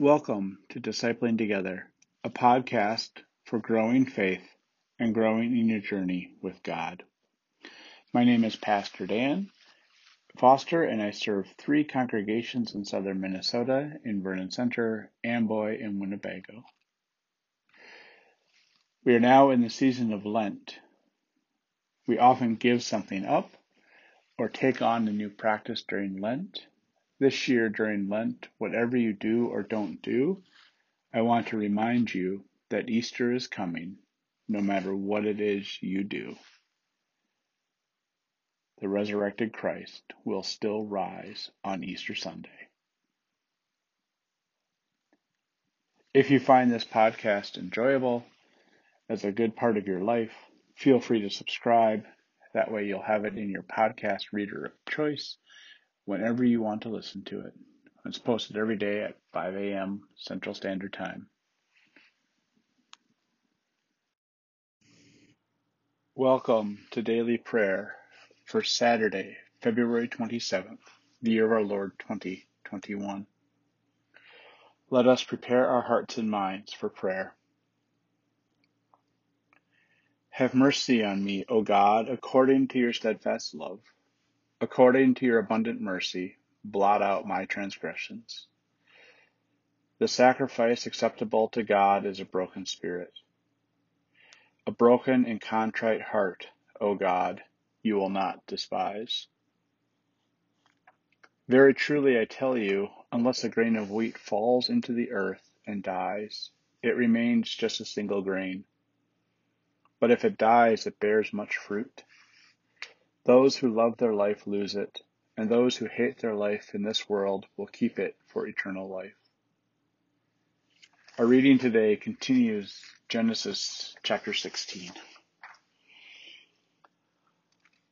Welcome to Discipling Together, a podcast for growing faith and growing in your journey with God. My name is Pastor Dan Foster, and I serve three congregations in southern Minnesota in Vernon Center, Amboy, and Winnebago. We are now in the season of Lent. We often give something up or take on a new practice during Lent. This year during Lent, whatever you do or don't do, I want to remind you that Easter is coming, no matter what it is you do. The resurrected Christ will still rise on Easter Sunday. If you find this podcast enjoyable, as a good part of your life, feel free to subscribe. That way you'll have it in your podcast reader of choice whenever you want to listen to it. It's posted every day at 5 a.m. Central Standard Time. Welcome to Daily Prayer for Saturday, February 27th, the year of our Lord 2021. Let us prepare our hearts and minds for prayer. Have mercy on me, O God, according to your steadfast love According to your abundant mercy, blot out my transgressions. The sacrifice acceptable to God is a broken spirit. A broken and contrite heart, O God, you will not despise. Very truly I tell you, unless a grain of wheat falls into the earth and dies, it remains just a single grain. But if it dies, it bears much fruit. Those who love their life lose it, and those who hate their life in this world will keep it for eternal life. Our reading today continues Genesis chapter 16.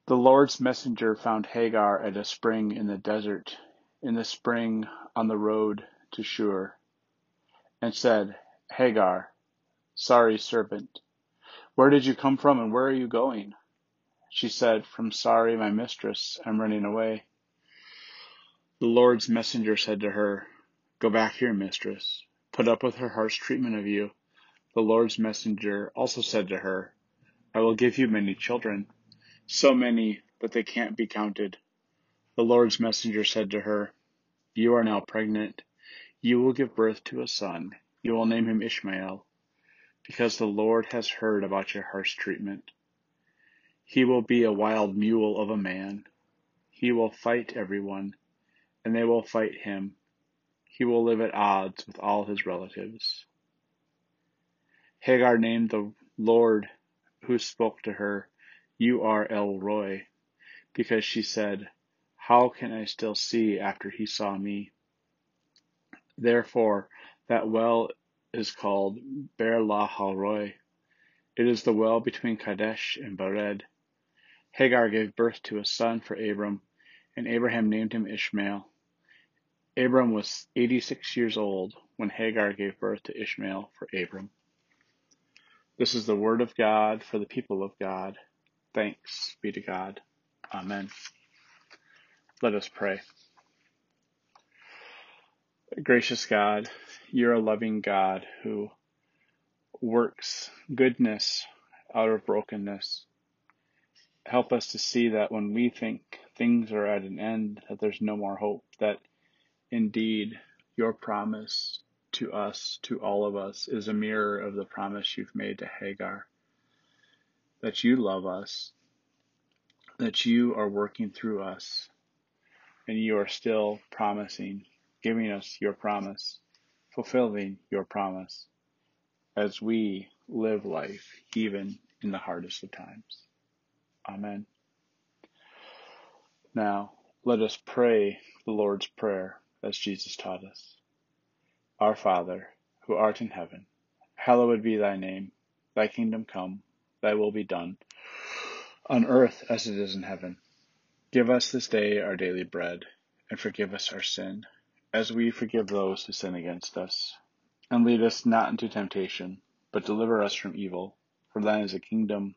The Lord's messenger found Hagar at a spring in the desert, in the spring on the road to Shur, and said, Hagar, Sarai's servant, where did you come from and where are you going? She said, From Sarai, my mistress, I'm running away. The Lord's messenger said to her, Go back here, mistress. Put up with her harsh treatment of you. The Lord's messenger also said to her, I will give you many children, so many that they can't be counted. The Lord's messenger said to her, You are now pregnant. You will give birth to a son. You will name him Ishmael, because the Lord has heard about your harsh treatment. He will be a wild mule of a man. He will fight everyone, and they will fight him. He will live at odds with all his relatives. Hagar named the Lord who spoke to her, You are El Roi, because she said, How can I still see after he saw me? Therefore, that well is called Beer Lahai Roi. It is the well between Kadesh and Bered. Hagar gave birth to a son for Abram, and Abraham named him Ishmael. Abram was 86 years old when Hagar gave birth to Ishmael for Abram. This is the word of God for the people of God. Thanks be to God. Amen. Let us pray. Gracious God, you're a loving God who works goodness out of brokenness help us to see that when we think things are at an end, that there's no more hope, that indeed your promise to us, to all of us, is a mirror of the promise you've made to Hagar. That you love us, that you are working through us, and you are still promising, giving us your promise, fulfilling your promise as we live life even in the hardest of times. Amen. Now, let us pray the Lord's Prayer as Jesus taught us. Our Father, who art in heaven, hallowed be thy name. Thy kingdom come, thy will be done, on earth as it is in heaven. Give us this day our daily bread, and forgive us our sin, as we forgive those who sin against us. And lead us not into temptation, but deliver us from evil. For thine is the kingdom,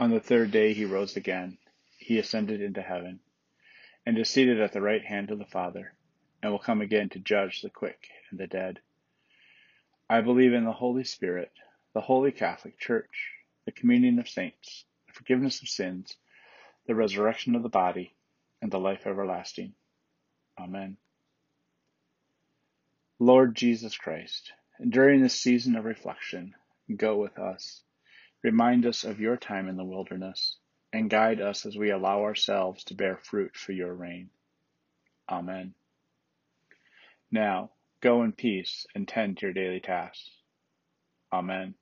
On the third day he rose again. He ascended into heaven, and is seated at the right hand of the Father, and will come again to judge the quick and the dead. I believe in the Holy Spirit, the Holy Catholic Church, the communion of saints, the forgiveness of sins, the resurrection of the body, and the life everlasting. Amen. Lord Jesus Christ, during this season of reflection, go with us. Remind us of your time in the wilderness, and guide us as we allow ourselves to bear fruit for your reign. Amen. Now, Go in peace and tend to your daily tasks. Amen.